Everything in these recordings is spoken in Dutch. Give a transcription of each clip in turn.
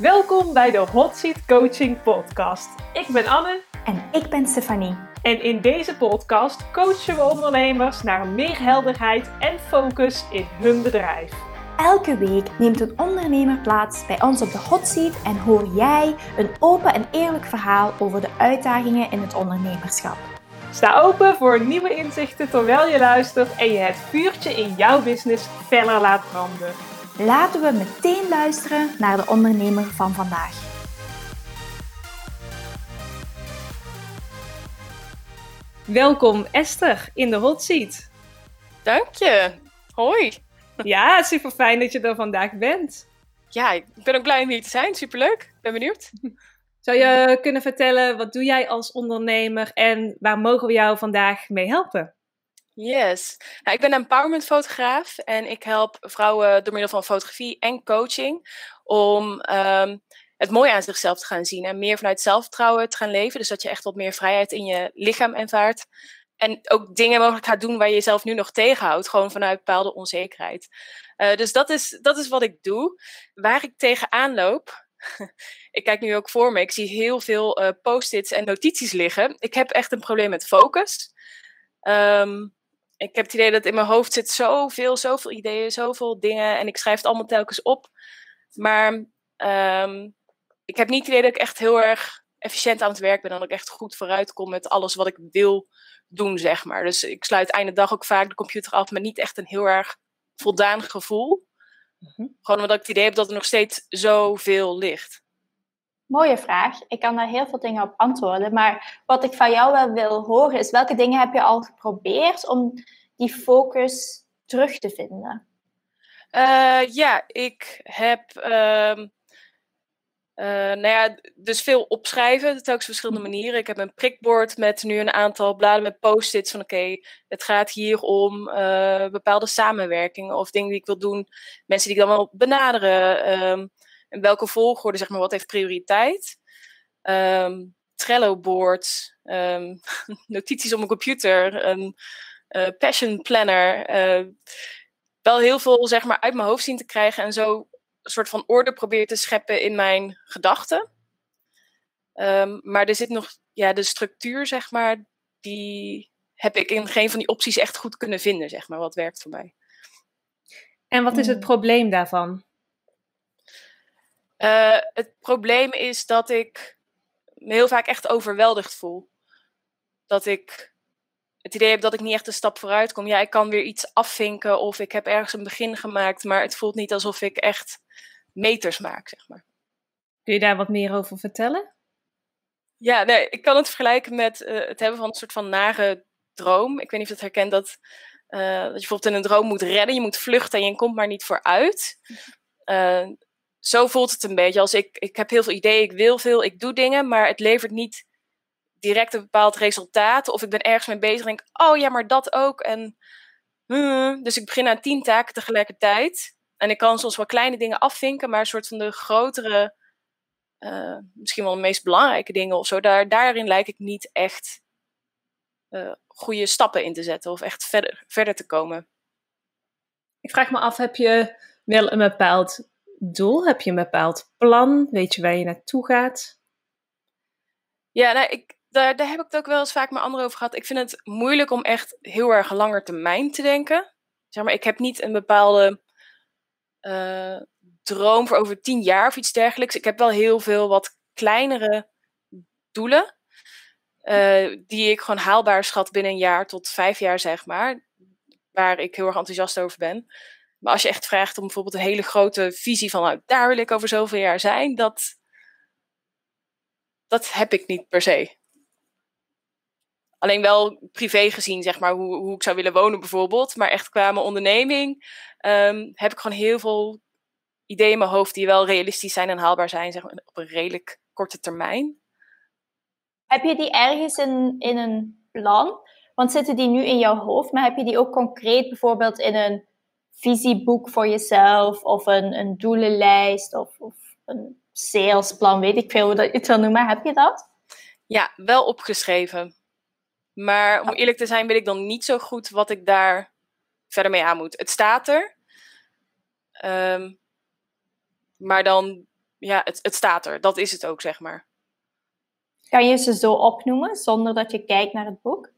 Welkom bij de Hot Seat Coaching Podcast. Ik ben Anne. En ik ben Stefanie. En in deze podcast coachen we ondernemers naar meer helderheid en focus in hun bedrijf. Elke week neemt een ondernemer plaats bij ons op de hot seat en hoor jij een open en eerlijk verhaal over de uitdagingen in het ondernemerschap. Sta open voor nieuwe inzichten terwijl je luistert en je het vuurtje in jouw business feller laat branden. Laten we meteen luisteren naar de ondernemer van vandaag. Welkom Esther in de hot seat. Dank je. Hoi. Ja, super fijn dat je er vandaag bent. Ja, ik ben ook blij om hier te zijn. Superleuk. Ben benieuwd. Zou je kunnen vertellen, wat doe jij als ondernemer en waar mogen we jou vandaag mee helpen? Yes. Nou, ik ben een empowerment fotograaf en ik help vrouwen door middel van fotografie en coaching om ehm, het mooie aan zichzelf te gaan zien en meer vanuit zelfvertrouwen te gaan leven. Dus dat je echt wat meer vrijheid in je lichaam ervaart. En ook dingen mogelijk gaat doen waar je jezelf nu nog tegenhoudt, gewoon vanuit bepaalde onzekerheid. Uh, dus dat is, dat is wat ik doe. Waar ik tegenaan loop, ik kijk nu ook voor me, ik zie heel veel uh, post-its en notities liggen. Ik heb echt een probleem met focus. Um, ik heb het idee dat in mijn hoofd zit zoveel, zoveel ideeën, zoveel dingen. En ik schrijf het allemaal telkens op. Maar um, ik heb niet het idee dat ik echt heel erg efficiënt aan het werk ben. En dat ik echt goed vooruit kom met alles wat ik wil doen, zeg maar. Dus ik sluit einde dag ook vaak de computer af, maar niet echt een heel erg voldaan gevoel. Mm-hmm. Gewoon omdat ik het idee heb dat er nog steeds zoveel ligt. Mooie vraag. Ik kan daar heel veel dingen op antwoorden. Maar wat ik van jou wel wil horen is: welke dingen heb je al geprobeerd om die focus terug te vinden? Uh, ja, ik heb. Uh, uh, nou ja, dus veel opschrijven, telkens verschillende manieren. Ik heb een prikbord met nu een aantal bladen met post-its van oké, het gaat hier om uh, bepaalde samenwerkingen of dingen die ik wil doen. Mensen die ik dan wel benaderen. Um, in welke volgorde, zeg maar, wat heeft prioriteit. Um, Trello-board, um, notities op mijn computer, een uh, passion planner. Uh, wel heel veel, zeg maar, uit mijn hoofd zien te krijgen en zo een soort van orde proberen te scheppen in mijn gedachten. Um, maar er zit nog, ja, de structuur, zeg maar, die heb ik in geen van die opties echt goed kunnen vinden, zeg maar, wat werkt voor mij. En wat is het hmm. probleem daarvan? Uh, het probleem is dat ik me heel vaak echt overweldigd voel. Dat ik het idee heb dat ik niet echt een stap vooruit kom. Ja, ik kan weer iets afvinken of ik heb ergens een begin gemaakt, maar het voelt niet alsof ik echt meters maak, zeg maar. Kun je daar wat meer over vertellen? Ja, nee, ik kan het vergelijken met uh, het hebben van een soort van nare droom. Ik weet niet of je het herkent dat, uh, dat je bijvoorbeeld in een droom moet redden, je moet vluchten en je komt maar niet vooruit. Uh, zo voelt het een beetje. Als ik, ik heb heel veel ideeën, ik wil veel, ik doe dingen, maar het levert niet direct een bepaald resultaat. Of ik ben ergens mee bezig en denk, oh ja, maar dat ook. En, hmm, dus ik begin aan tien taken tegelijkertijd. En ik kan soms wel kleine dingen afvinken, maar een soort van de grotere, uh, misschien wel de meest belangrijke dingen of zo, daar, daarin lijkt ik niet echt uh, goede stappen in te zetten of echt verder, verder te komen. Ik vraag me af, heb je wel een bepaald doel? Heb je een bepaald plan? Weet je waar je naartoe gaat? Ja, nou, ik, daar, daar heb ik het ook wel eens vaak met anderen over gehad. Ik vind het moeilijk om echt heel erg langer termijn te denken. Zeg maar, ik heb niet een bepaalde uh, droom voor over tien jaar of iets dergelijks. Ik heb wel heel veel wat kleinere doelen. Uh, die ik gewoon haalbaar schat binnen een jaar tot vijf jaar, zeg maar. Waar ik heel erg enthousiast over ben. Maar als je echt vraagt om bijvoorbeeld een hele grote visie van nou, daar wil ik over zoveel jaar zijn, dat, dat heb ik niet per se. Alleen wel privé gezien, zeg maar, hoe, hoe ik zou willen wonen bijvoorbeeld. Maar echt qua mijn onderneming um, heb ik gewoon heel veel ideeën in mijn hoofd die wel realistisch zijn en haalbaar zijn, zeg maar, op een redelijk korte termijn. Heb je die ergens in, in een plan? Want zitten die nu in jouw hoofd, maar heb je die ook concreet bijvoorbeeld in een visieboek voor jezelf of een, een doelenlijst of, of een salesplan, weet ik veel hoe dat je het wil noemen. Heb je dat? Ja, wel opgeschreven. Maar om eerlijk te zijn weet ik dan niet zo goed wat ik daar verder mee aan moet. Het staat er. Um, maar dan ja, het, het staat er. Dat is het ook, zeg maar. Kan je ze zo opnoemen zonder dat je kijkt naar het boek?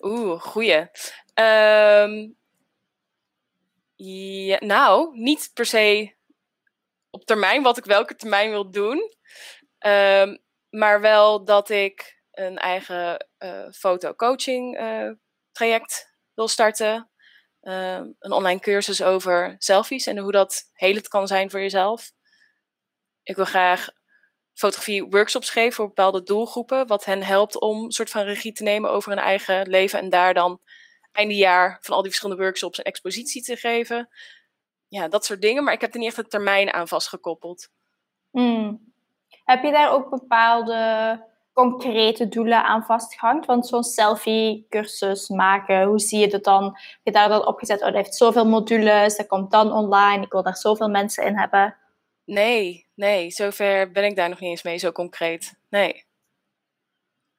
Oeh, goeie. Ehm, ja, nou, niet per se op termijn, wat ik welke termijn wil doen. Ehm, maar wel dat ik een eigen uh, foto-coaching uh, traject wil starten. Ehm, een online cursus over selfies en hoe dat helend kan zijn voor jezelf. Ik wil graag fotografie workshops geven voor bepaalde doelgroepen, wat hen helpt om soort van regie te nemen over hun eigen leven en daar dan einde jaar van al die verschillende workshops een expositie te geven. Ja, dat soort dingen, maar ik heb er niet echt een termijn aan vastgekoppeld. Hmm. Heb je daar ook bepaalde concrete doelen aan vastgehangt? Want zo'n selfie-cursus maken, hoe zie je dat dan? Heb je daar dan opgezet? Oh, dat heeft zoveel modules, dat komt dan online, ik wil daar zoveel mensen in hebben. Nee, nee, zover ben ik daar nog niet eens mee, zo concreet. Nee.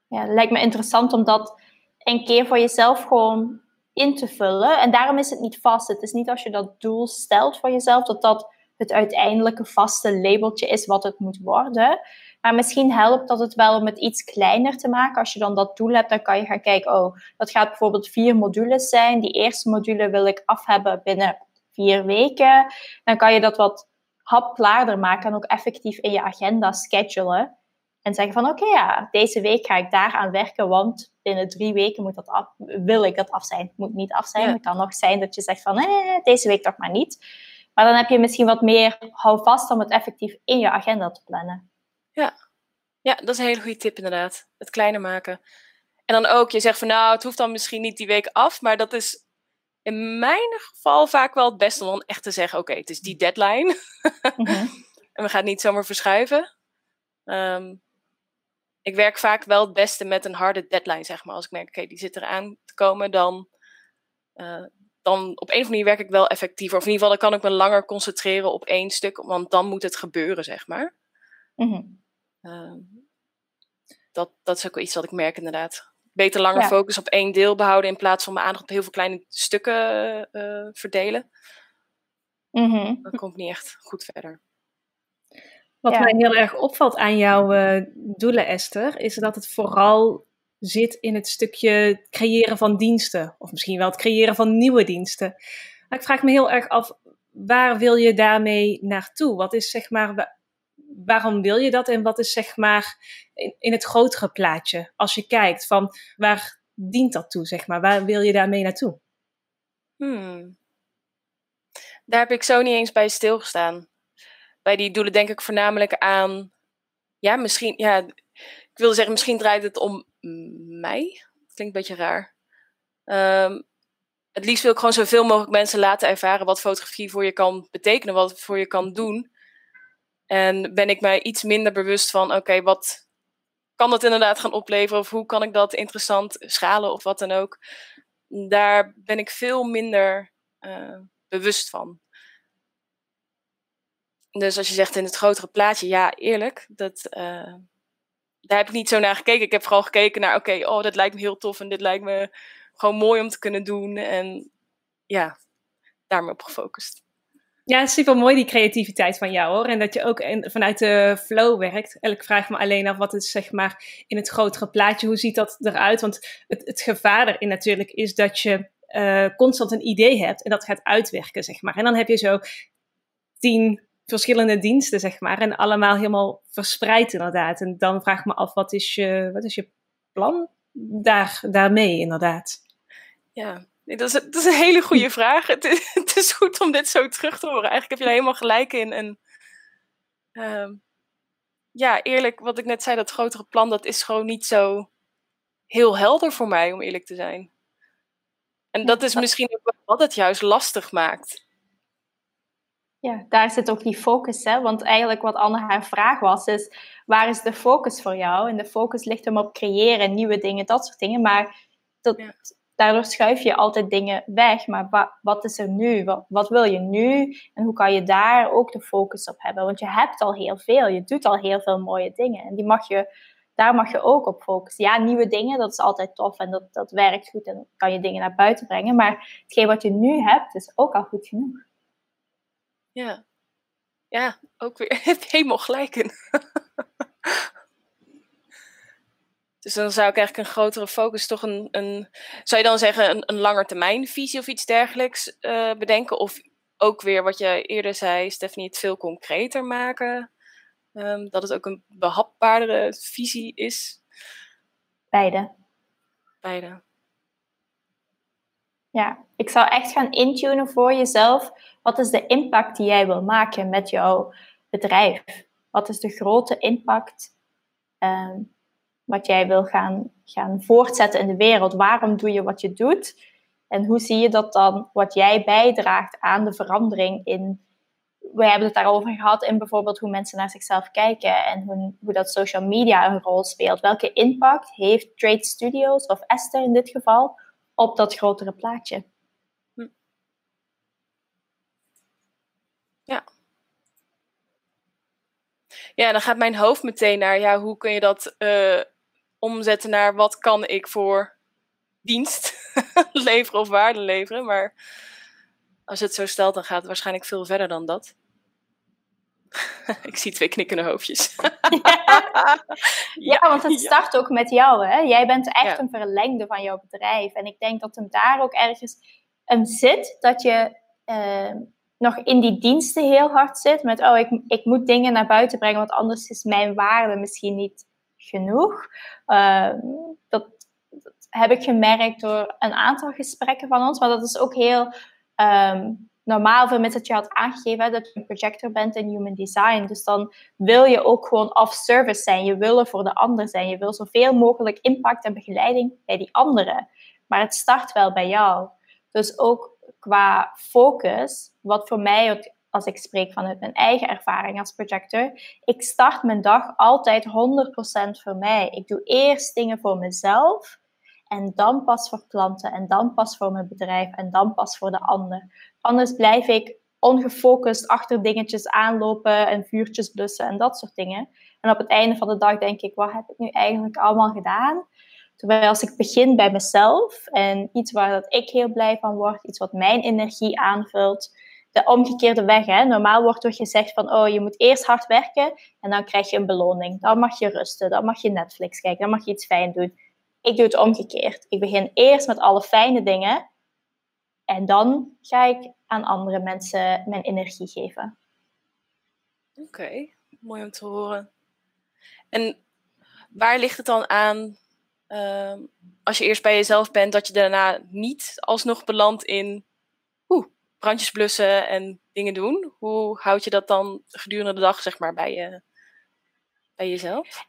Ja, het lijkt me interessant om dat een keer voor jezelf gewoon in te vullen. En daarom is het niet vast. Het is niet als je dat doel stelt voor jezelf, dat dat het uiteindelijke vaste labeltje is wat het moet worden. Maar misschien helpt dat het wel om het iets kleiner te maken. Als je dan dat doel hebt, dan kan je gaan kijken, oh, dat gaat bijvoorbeeld vier modules zijn. Die eerste module wil ik af hebben binnen vier weken. Dan kan je dat wat hapklaarder maken en ook effectief in je agenda schedulen. En zeggen van oké, ja, deze week ga ik daaraan werken, want binnen drie weken moet dat af, wil ik dat af zijn. Het moet niet af zijn. Het kan nog zijn dat je zegt van eh, deze week toch maar niet. Maar dan heb je misschien wat meer houvast om het effectief in je agenda te plannen. Ja. ja, dat is een hele goede tip inderdaad. Het kleiner maken. En dan ook, je zegt van nou, het hoeft dan misschien niet die week af, maar dat is in mijn geval vaak wel het beste om dan echt te zeggen: oké, het is die deadline. Mhm. en we gaan het niet zomaar verschuiven. Ehm, ik werk vaak wel het beste met een harde deadline, zeg maar. Als ik merk, oké, die zit eraan te komen, dan, uh, dan op een of andere manier werk ik wel effectiever. Of in ieder geval, dan kan ik me langer concentreren op één stuk, want dan moet het gebeuren, zeg maar. Mhm. Ehm, dat, dat is ook wel iets wat ik merk, inderdaad beter langer focus op één deel behouden in plaats van mijn aandacht op heel veel kleine stukken uh, verdelen. Mm Dat komt niet echt goed verder. Wat mij heel erg opvalt aan jouw uh, doelen, Esther, is dat het vooral zit in het stukje creëren van diensten. Of misschien wel het creëren van nieuwe diensten. Maar ik vraag me heel erg af, waar wil je daarmee naartoe? Wat is zeg maar waarom wil je dat en wat is zeg maar in, in, het grotere plaatje? Als je kijkt van waar dient dat toe, zeg maar? Waar wil je daarmee naartoe? Hmm. Daar heb ik zo niet eens bij stilgestaan. Bij die doelen denk ik voornamelijk aan, ja, misschien, ja, ik wilde zeggen, misschien draait het om mij. Klinkt een beetje raar. Um, het liefst wil ik gewoon zoveel mogelijk mensen laten ervaren wat fotografie voor je kan betekenen, wat het voor je kan doen. En ben ik mij iets minder bewust van, oké, wat kan dat inderdaad gaan opleveren? Of hoe kan ik dat interessant schalen of wat dan ook? Daar ben ik veel minder uh, bewust van. Dus als je zegt in het grotere plaatje, ja, eerlijk, dat, uh, daar heb ik niet zo naar gekeken. Ik heb vooral gekeken naar, oké, oh, dat lijkt me heel tof en dit lijkt me gewoon mooi om te kunnen doen. En ja, daarmee op gefocust. Ja, super mooi die creativiteit van jou hoor. En dat je ook vanuit de flow werkt. En ik vraag me alleen af wat is zeg maar in het grotere plaatje, hoe ziet dat eruit? Want het, het gevaar erin natuurlijk is dat je uh, constant een idee hebt en dat gaat uitwerken, zeg maar. En dan heb je zo tien verschillende diensten, zeg maar. En allemaal helemaal verspreid inderdaad. En dan vraag ik me af, wat is je, wat is je plan daar, daarmee inderdaad? Ja, dat, is, dat is een hele goede vraag. Het is, het is, goed om dit zo terug te horen. Eigenlijk heb je er helemaal gelijk in. En uh, ja, eerlijk, wat ik net zei, dat grotere plan, dat is gewoon niet zo heel helder voor mij, om eerlijk te zijn. En dat is misschien ook wat het juist lastig maakt. Ja, daar zit ook die focus, hè? Want eigenlijk wat Anne haar vraag was, is waar is de focus voor jou? En de focus ligt hem op creëren, nieuwe dingen, dat soort dingen. Maar dat, daardoor schuif je altijd dingen weg. Maar wa wat is er nu? Wat, wat, wil je nu? En hoe kan je daar ook de focus op hebben? Want je hebt al heel veel. Je doet al heel veel mooie dingen. En die mag je, daar mag je ook op focussen. Ja, nieuwe dingen, dat is altijd tof en dat, dat werkt goed. En dan kan je dingen naar buiten brengen. Maar hetgeen wat je nu hebt, is ook al goed genoeg. Ja. ja, ook weer helemaal gelijk in. dus dan zou ik eigenlijk een grotere focus, toch een, een zou je dan zeggen, een, een langetermijnvisie of iets dergelijks uh, bedenken? Of ook weer wat je eerder zei, Stephanie, het veel concreter maken? Um, dat het ook een behapbaardere visie is? Beide. Beide. Ja, ik zou echt gaan intunen voor jezelf. Wat is de impact die jij wil maken met jouw bedrijf? Wat is de grote impact um, wat jij wil gaan, gaan voortzetten in de wereld? Waarom doe je wat je doet? En hoe zie je dat dan, wat jij bijdraagt aan de verandering in. We hebben het daarover gehad in bijvoorbeeld hoe mensen naar zichzelf kijken en hoe, hoe dat social media een rol speelt. Welke impact heeft Trade Studios of Esther in dit geval op dat grotere plaatje? Hm. Ja. Ja, dan gaat mijn hoofd meteen naar, ja, hoe kun je dat uh, omzetten naar wat kan ik voor dienst leveren of waarde leveren. Maar als het zo stelt, dan gaat het waarschijnlijk veel verder dan dat. ik zie twee knikkende hoofdjes. ja, want het start ook met jou. Hè? Jij bent echt een verlengde van jouw bedrijf. En ik denk dat hem daar ook ergens um, zit dat je uh, nog in die diensten heel hard zit. Met, oh, ik, ik moet dingen naar buiten brengen, want anders is mijn waarde misschien niet genoeg. Uh, dat, heb ik gemerkt door een aantal gesprekken van ons. Maar dat is ook heel um, normaal, voor dat je had aangegeven dat je een projector bent in human design. Dus dan wil je ook gewoon off-service zijn. Je wil er voor de ander zijn. Je wil zoveel mogelijk impact en begeleiding bij die anderen. Maar het start wel bij jou. Dus ook qua focus, wat voor mij, als ik spreek vanuit mijn eigen ervaring als projector, ik start mijn dag altijd 100% voor mij. Ik doe eerst dingen voor mezelf. En dan pas voor klanten en dan pas voor mijn bedrijf en dan pas voor de ander. Anders blijf ik ongefocust achter dingetjes aanlopen en vuurtjes blussen en dat soort dingen. En op het einde van de dag denk ik, wat heb ik nu eigenlijk allemaal gedaan? Terwijl als ik begin bij mezelf en iets waar dat ik heel blij van word, iets wat mijn energie aanvult, de omgekeerde weg. Hè? Normaal wordt er gezegd van, oh, je moet eerst hard werken en dan krijg je een beloning. Dan mag je rusten, dan mag je Netflix kijken, dan mag je iets fijn doen. Ik doe het omgekeerd. Ik begin eerst met alle fijne dingen. En dan ga ik aan andere mensen mijn energie geven. Oké, mooi om te horen. En waar ligt het dan aan, ehm, als je eerst bij jezelf bent, dat je daarna niet alsnog belandt in oeh, brandjes blussen en dingen doen? Hoe houd je dat dan gedurende de dag, zeg maar, bij, je, bij jezelf?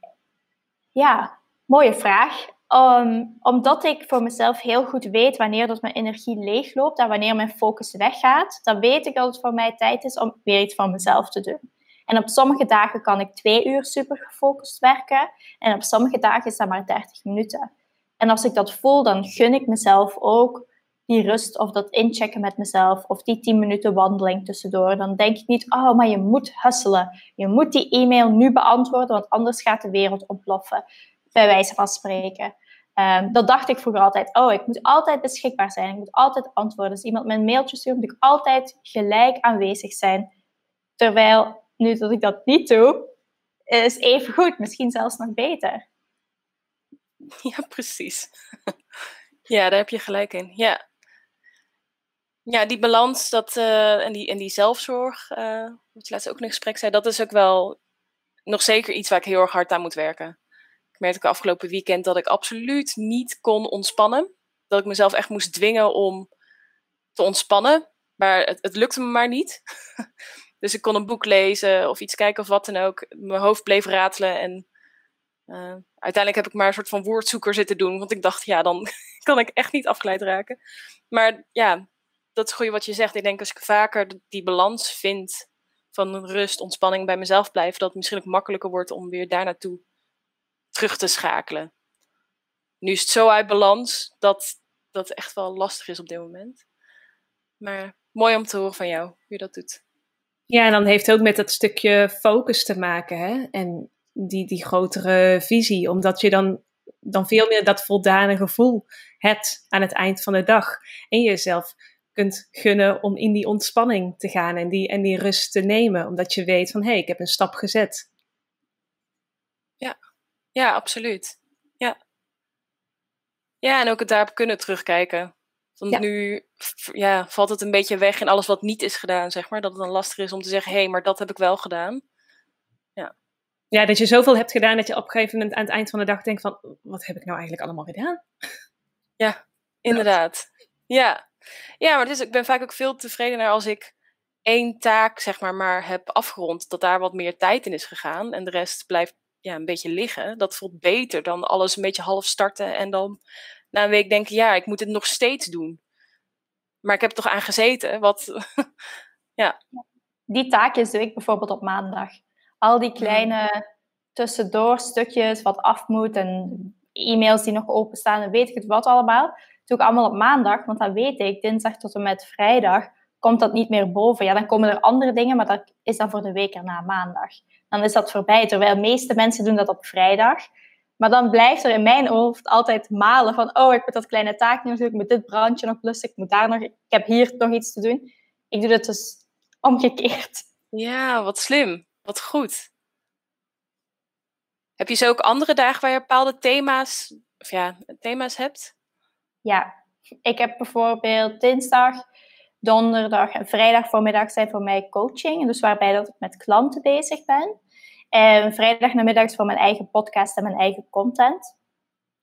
Ja, mooie vraag. Um, omdat ik voor mezelf heel goed weet wanneer dat mijn energie leegloopt en wanneer mijn focus weggaat, dan weet ik dat het voor mij tijd is om weer iets van mezelf te doen. En op sommige dagen kan ik twee uur super gefocust werken en op sommige dagen is dat maar 30 minuten. En als ik dat voel, dan gun ik mezelf ook die rust of dat inchecken met mezelf of die 10 minuten wandeling tussendoor. Dan denk ik niet, oh, maar je moet hustelen. Je moet die e-mail nu beantwoorden, want anders gaat de wereld ontploffen bij wijze van spreken. Um, dat dacht ik vroeger altijd. Oh, ik moet altijd beschikbaar zijn. Ik moet altijd antwoorden. Als iemand me een mailtje stuurt, moet ik altijd gelijk aanwezig zijn. Terwijl, nu dat ik dat niet doe, is even goed. Misschien zelfs nog beter. Ja, precies. Ja, daar heb je gelijk in. Ja, ja die balans dat, uh, en, die, en die zelfzorg, uh, wat je laatst ook in een gesprek zei, dat is ook wel nog zeker iets waar ik heel erg hard aan moet werken. Ik merkte afgelopen weekend dat ik absoluut niet kon ontspannen. Dat ik mezelf echt moest dwingen om te ontspannen. Maar het, het lukte me maar niet. dus ik kon een boek lezen of iets kijken of wat dan ook. Mijn hoofd bleef ratelen en uh, uiteindelijk heb ik maar een soort van woordzoeker zitten doen. Want ik dacht, ja, dan kan ik echt niet afgeleid raken. Maar ja, dat is goed wat je zegt. Ik denk als ik vaker die balans vind van rust, ontspanning bij mezelf blijven, dat het misschien ook makkelijker wordt om weer daar naartoe terug te schakelen. Nu is het zo uit balans dat dat echt wel lastig is op dit moment. Maar mooi om te horen van jou hoe je dat doet. Ja, en dan heeft het ook met dat stukje focus te maken. Hè? En die, die grotere visie. Omdat je dan, dan veel meer dat voldane gevoel hebt aan het eind van de dag. En jezelf kunt gunnen om in die ontspanning te gaan en die, en die rust te nemen. Omdat je weet van hé, hey, ik heb een stap gezet. Ja, ja, absoluut. Ja. Ja, en ook het daarop kunnen terugkijken. Want nu ja, valt het een beetje weg in alles wat niet is gedaan, zeg maar. Dat het dan lastig is om te zeggen, hé, hey, maar dat heb ik wel gedaan. Ja. ja, dat je zoveel hebt gedaan dat je op een gegeven moment aan het eind van de dag denkt van, wat heb ik nou eigenlijk allemaal gedaan? Ja, inderdaad. Ja, ja maar is, ik ben vaak ook veel tevredener als ik één taak, zeg maar, maar heb afgerond. Dat daar wat meer tijd in is gegaan en de rest blijft ja, een beetje liggen. Dat voelt beter dan alles een beetje half starten en dan na een week denken, ja, ik moet het nog steeds doen. Maar ik heb er toch aan gezeten. Wat, ja. Die taakjes doe ik bijvoorbeeld op maandag. Al die kleine tussendoor stukjes, wat af moet en e-mails die nog openstaan en weet ik het wat allemaal. Doe ik allemaal op maandag, want dan weet ik, dinsdag tot en met vrijdag komt dat niet meer boven. Ja, dan komen er andere dingen, maar dat is dan voor de week erna maandag. Dan is dat voorbij, terwijl de meeste mensen doen dat op vrijdag. Maar dan blijft er in mijn hoofd altijd malen van, oh, ik moet dat kleine taak nu doen, ik moet dit brandje nog blussen, ik moet daar nog, ik heb hier nog iets te doen. Ik doe het dus omgekeerd. Ja, wat slim. Wat goed. Heb je zo ook andere dagen waar je bepaalde thema's, of ja, thema's hebt? Ja, ik heb bijvoorbeeld dinsdag, donderdag en vrijdag voormiddag zijn voor mij coaching. Dus waarbij dat ik met klanten bezig ben. En vrijdag namiddag is voor mijn eigen podcast en mijn eigen content.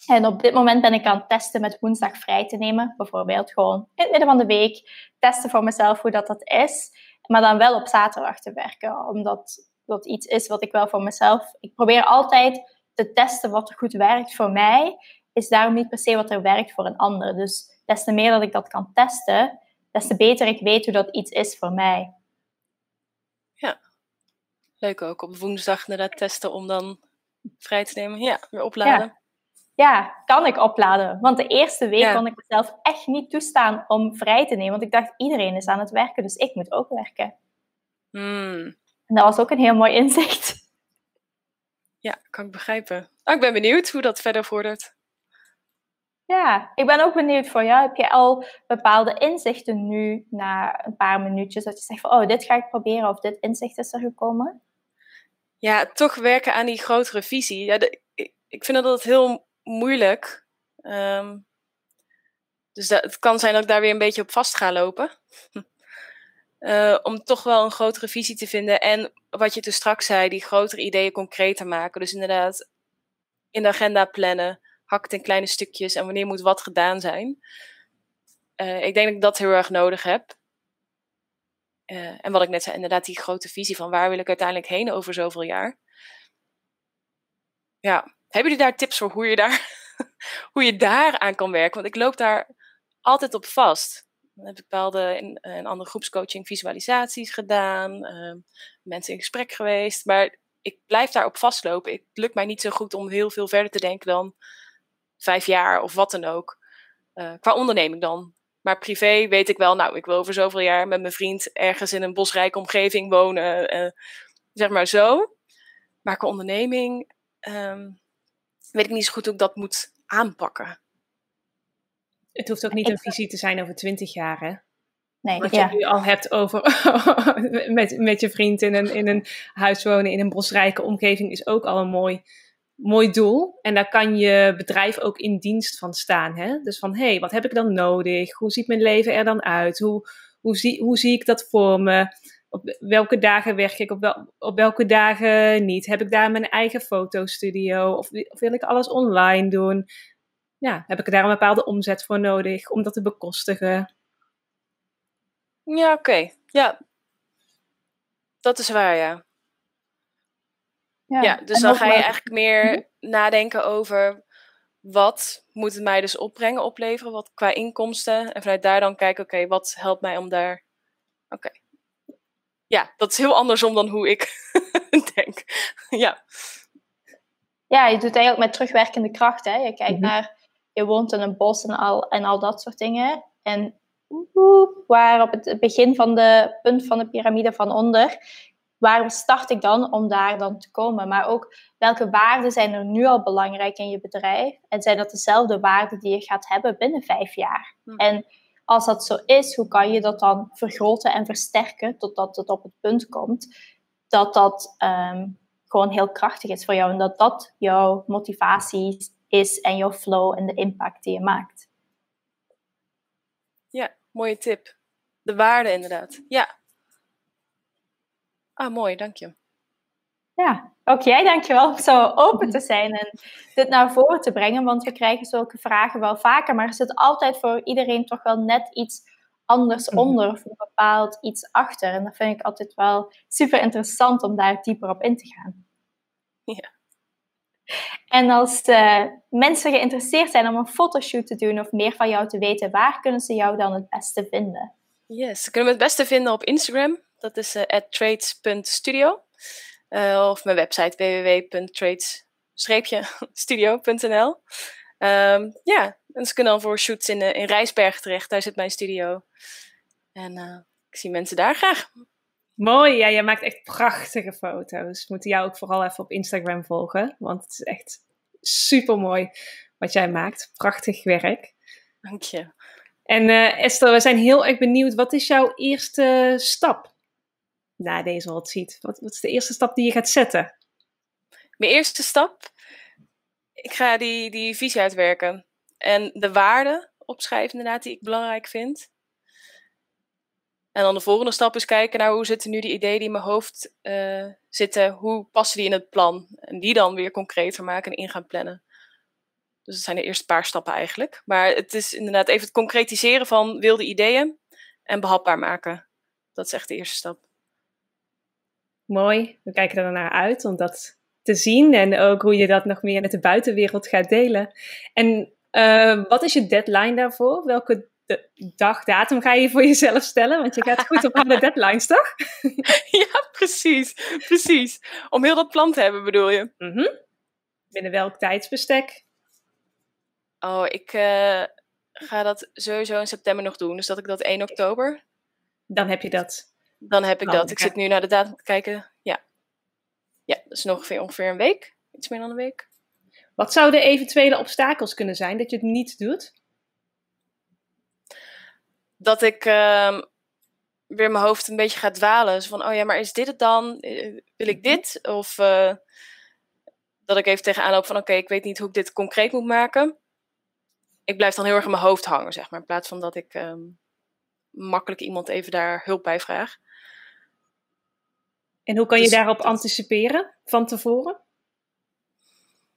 En op dit moment ben ik aan het testen met woensdag vrij te nemen. Bijvoorbeeld gewoon in het midden van de week testen voor mezelf hoe dat, dat is. Maar dan wel op zaterdag te werken. Omdat dat iets is wat ik wel voor mezelf... Ik probeer altijd te testen wat er goed werkt voor mij. Is daarom niet per se wat er werkt voor een ander. Dus des te meer dat ik dat kan testen, des te beter ik weet hoe dat iets is voor mij. Ja, leuk ook. Op woensdag inderdaad testen om dan vrij te nemen. Ja, weer opladen. Ja. Ja, kan ik opladen. Want de eerste week kon ik mezelf echt niet toestaan om vrij te nemen. Want ik dacht, iedereen is aan het werken, dus ik moet ook werken. Hmm. En dat was ook een heel mooi inzicht. Ja, kan ik begrijpen. Oh, ik ben benieuwd hoe dat verder vordert. Ja, ik ben ook benieuwd voor jou. Heb je al bepaalde inzichten nu na een paar minuutjes? Dat je zegt van, oh, dit ga ik proberen of dit inzicht is er gekomen? Ja, toch werken aan die grotere visie. Ja, ik, vind dat heel moeilijk. Ehm, dus dat, het kan zijn dat ik daar weer een beetje op vast ga lopen. uh, om toch wel een grotere visie te vinden. En wat je toen straks zei, die grotere ideeën concreter maken. Dus inderdaad, in de agenda plannen, hakt in kleine stukjes en wanneer moet wat gedaan zijn. Uh, ik denk dat ik dat heel erg nodig heb. Uh, en wat ik net zei, inderdaad, die grote visie van waar wil ik uiteindelijk heen over zoveel jaar. Ja, hebben jullie daar tips voor hoe je daar, hoe je daar aan kan werken? Want ik loop daar altijd op vast. Dan heb ik bepaalde in een andere groepscoaching visualisaties gedaan, uh, mensen in gesprek geweest. Maar ik blijf daarop vastlopen. Het lukt mij niet zo goed om heel veel verder te denken dan vijf jaar of wat dan ook. Uh, qua onderneming dan. Maar privé weet ik wel, nou, ik wil over zoveel jaar met mijn vriend ergens in een bosrijke omgeving wonen. Uh, zeg maar zo. Maar qua onderneming um, weet ik niet zo goed hoe ik dat moet aanpakken. Het hoeft ook niet een visie te zijn over twintig jaar, hè? Nee, Wat ja. je nu al hebt over met, met je vriend in een, in een huis wonen, in een bosrijke omgeving, is ook al een mooi, mooi doel. En daar kan je bedrijf ook in dienst van staan. Hè? Dus van, hé, hey, wat heb ik dan nodig? Hoe ziet mijn leven er dan uit? Hoe, hoe, zie, hoe zie ik dat voor me? Op welke dagen werk ik, op, wel, op welke dagen niet? Heb ik daar mijn eigen fotostudio? Of, wil ik alles online doen? Ja, heb ik daar een bepaalde omzet voor nodig om dat te bekostigen? Ja, oké. Ja. Dat is waar, ja. Ja, ja dus dan ga je eigenlijk meer nadenken over wat moet het mij dus opbrengen, opleveren, wat qua inkomsten. En vanuit daar dan kijken, oké, wat helpt mij om daar... Oké. Ja, dat is heel andersom dan hoe ik denk. ja. Ja, je doet eigenlijk met terugwerkende kracht. Hè? Je kijkt naar, je woont in een bos en al, en al dat soort dingen. En waar op het begin van de punt van de piramide van onder, waar start ik dan om daar dan te komen? Maar ook welke waarden zijn er nu al belangrijk in je bedrijf? En zijn dat dezelfde waarden die je gaat hebben binnen vijf jaar? Hm. En als dat zo is, hoe kan je dat dan vergroten en versterken totdat het op het punt komt dat dat ehm, gewoon heel krachtig is voor jou en dat dat jouw motivatie is en jouw flow en de impact die je maakt. Ja, mooie tip. De waarde inderdaad. Ja. Ah, mooi, dank je. Ja, ook jij dankjewel om zo open te zijn en dit naar voren te brengen, want we krijgen zulke vragen wel vaker, maar er zit altijd voor iedereen toch wel net iets anders mhm. onder of een bepaald iets achter. En dat vind ik altijd wel super interessant om daar dieper op in te gaan. Ja. En als uh, mensen geïnteresseerd zijn om een fotoshoot te doen of meer van jou te weten, waar kunnen ze jou dan het beste vinden? Yes, ze kunnen me het beste vinden op Instagram. Dat is uh, trades.studio. Uh, of mijn website www.trades-studio.nl. Um, ja, en ze kunnen dan voor shoots in, in Rijsberg terecht. Daar zit mijn studio. En ik zie mensen daar graag. Mooi, ja, jij maakt echt prachtige foto's. We moeten jou ook vooral even op Instagram volgen, want het is echt super mooi wat jij maakt. Prachtig werk. Dank je. En uh, Esther, we zijn heel erg benieuwd. Wat is jouw eerste stap na deze wat ziet? Wat, wat is de eerste stap die je gaat zetten? Mijn eerste stap? Ik ga die, die visie uitwerken. En de waarden opschrijven inderdaad die ik belangrijk vind. En dan de volgende stap is kijken naar hoe zitten nu die ideeën die in mijn hoofd uh, zitten, hoe passen die in het plan? En die dan weer concreter maken en in gaan plannen. Dus dat zijn de eerste paar stappen eigenlijk. Maar het is inderdaad even het concretiseren van wilde ideeën en behapbaar maken. Dat is echt de eerste stap. Mooi, we kijken er naar uit om dat te zien en ook hoe je dat nog meer met de buitenwereld gaat delen. En uh, wat is je deadline daarvoor? Welke de dag, datum ga je voor jezelf stellen? Want je gaat goed op alle deadlines, toch? ja, precies. Precies. Om heel dat plan te hebben, bedoel je? Mm -hmm. Binnen welk tijdsbestek? Oh, ik uh, ga dat sowieso in september nog doen. Dus dat ik dat 1 oktober. Dan heb je dat. Dan heb ik oh, dat. Ik zit nu naar de datum te kijken. Ja. Ja, dat is nog ongeveer, ongeveer een week. Iets meer dan een week. Wat zouden eventuele obstakels kunnen zijn dat je het niet doet? Dat ik uh, weer mijn hoofd een beetje ga dwalen. Dus van, oh ja, maar is dit het dan? Eh, wil ik dit? Of uh, dat ik even tegenaan loop van, oké, okay, ik weet niet hoe ik dit concreet moet maken. Ik blijf dan heel erg in mijn hoofd hangen, zeg maar. In plaats van dat ik um, makkelijk iemand even daar hulp bij vraag. En hoe kan je dus, daarop anticiperen van tevoren?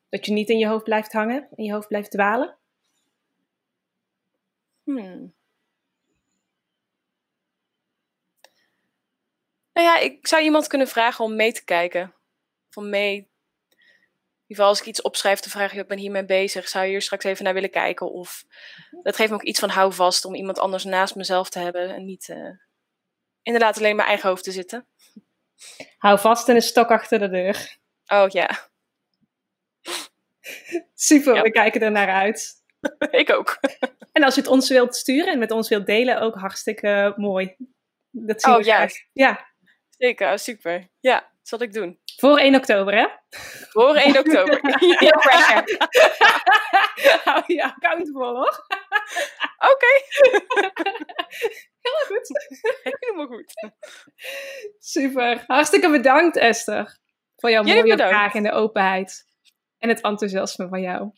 Dat je niet in je hoofd blijft hangen, in je hoofd blijft dwalen? Hmm. Nou ja, ik zou iemand kunnen vragen om mee te kijken. Van mee. In ieder geval als ik iets opschrijf, dan vraag je, ik ben hiermee bezig. Zou je hier straks even naar willen kijken? Of dat geeft me ook iets van houvast om iemand anders naast mezelf te hebben. En niet uh, inderdaad alleen in mijn eigen hoofd te zitten. Hou vast en een stok achter de deur. Oh ja. Super, we kijken er naar uit. ik ook. en als je het ons wilt sturen en met ons wilt delen, ook hartstikke mooi. Dat zien oh, we ja. Ja. Zeker, oh, super. Ja, zal ik doen. Voor 1 oktober, hè? Voor 1 oktober. Pressure. Hou je account vol, hoor. Oké. Heel goed. Helemaal goed. Super. Hartstikke bedankt, Esther. Voor jouw mooie vraag en de openheid. En het enthousiasme van jou.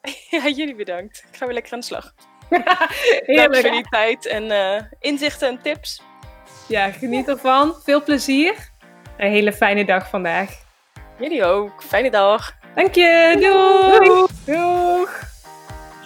Ja, jullie bedankt. Ik ga weer lekker aan de slag. Heerlijk. voor die tijd en uh, inzichten en tips. Ja, geniet ervan. Veel plezier. Een hele fijne dag vandaag. Jullie ook. Fijne dag. Dank je. Doei. Doeg.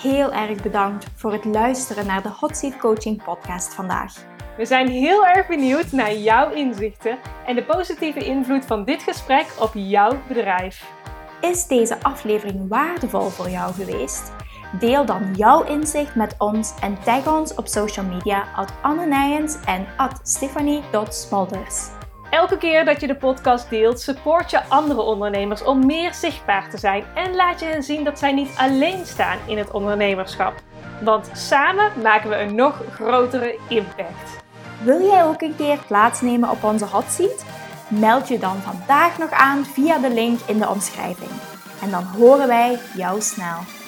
Heel erg bedankt voor het luisteren naar de Hot Seat Coaching podcast vandaag. We zijn heel erg benieuwd naar jouw inzichten en de positieve invloed van dit gesprek op jouw bedrijf. Is deze aflevering waardevol voor jou geweest? Deel dan jouw inzicht met ons en tag ons op social media at Anne Nijens en at Stephanie.smolders. Elke keer dat je de podcast deelt, support je andere ondernemers om meer zichtbaar te zijn en laat je hen zien dat zij niet alleen staan in het ondernemerschap. Want samen maken we een nog grotere impact. Wil jij ook een keer plaatsnemen op onze hot seat? Meld je dan vandaag nog aan via de link in de omschrijving. En dan horen wij jou snel.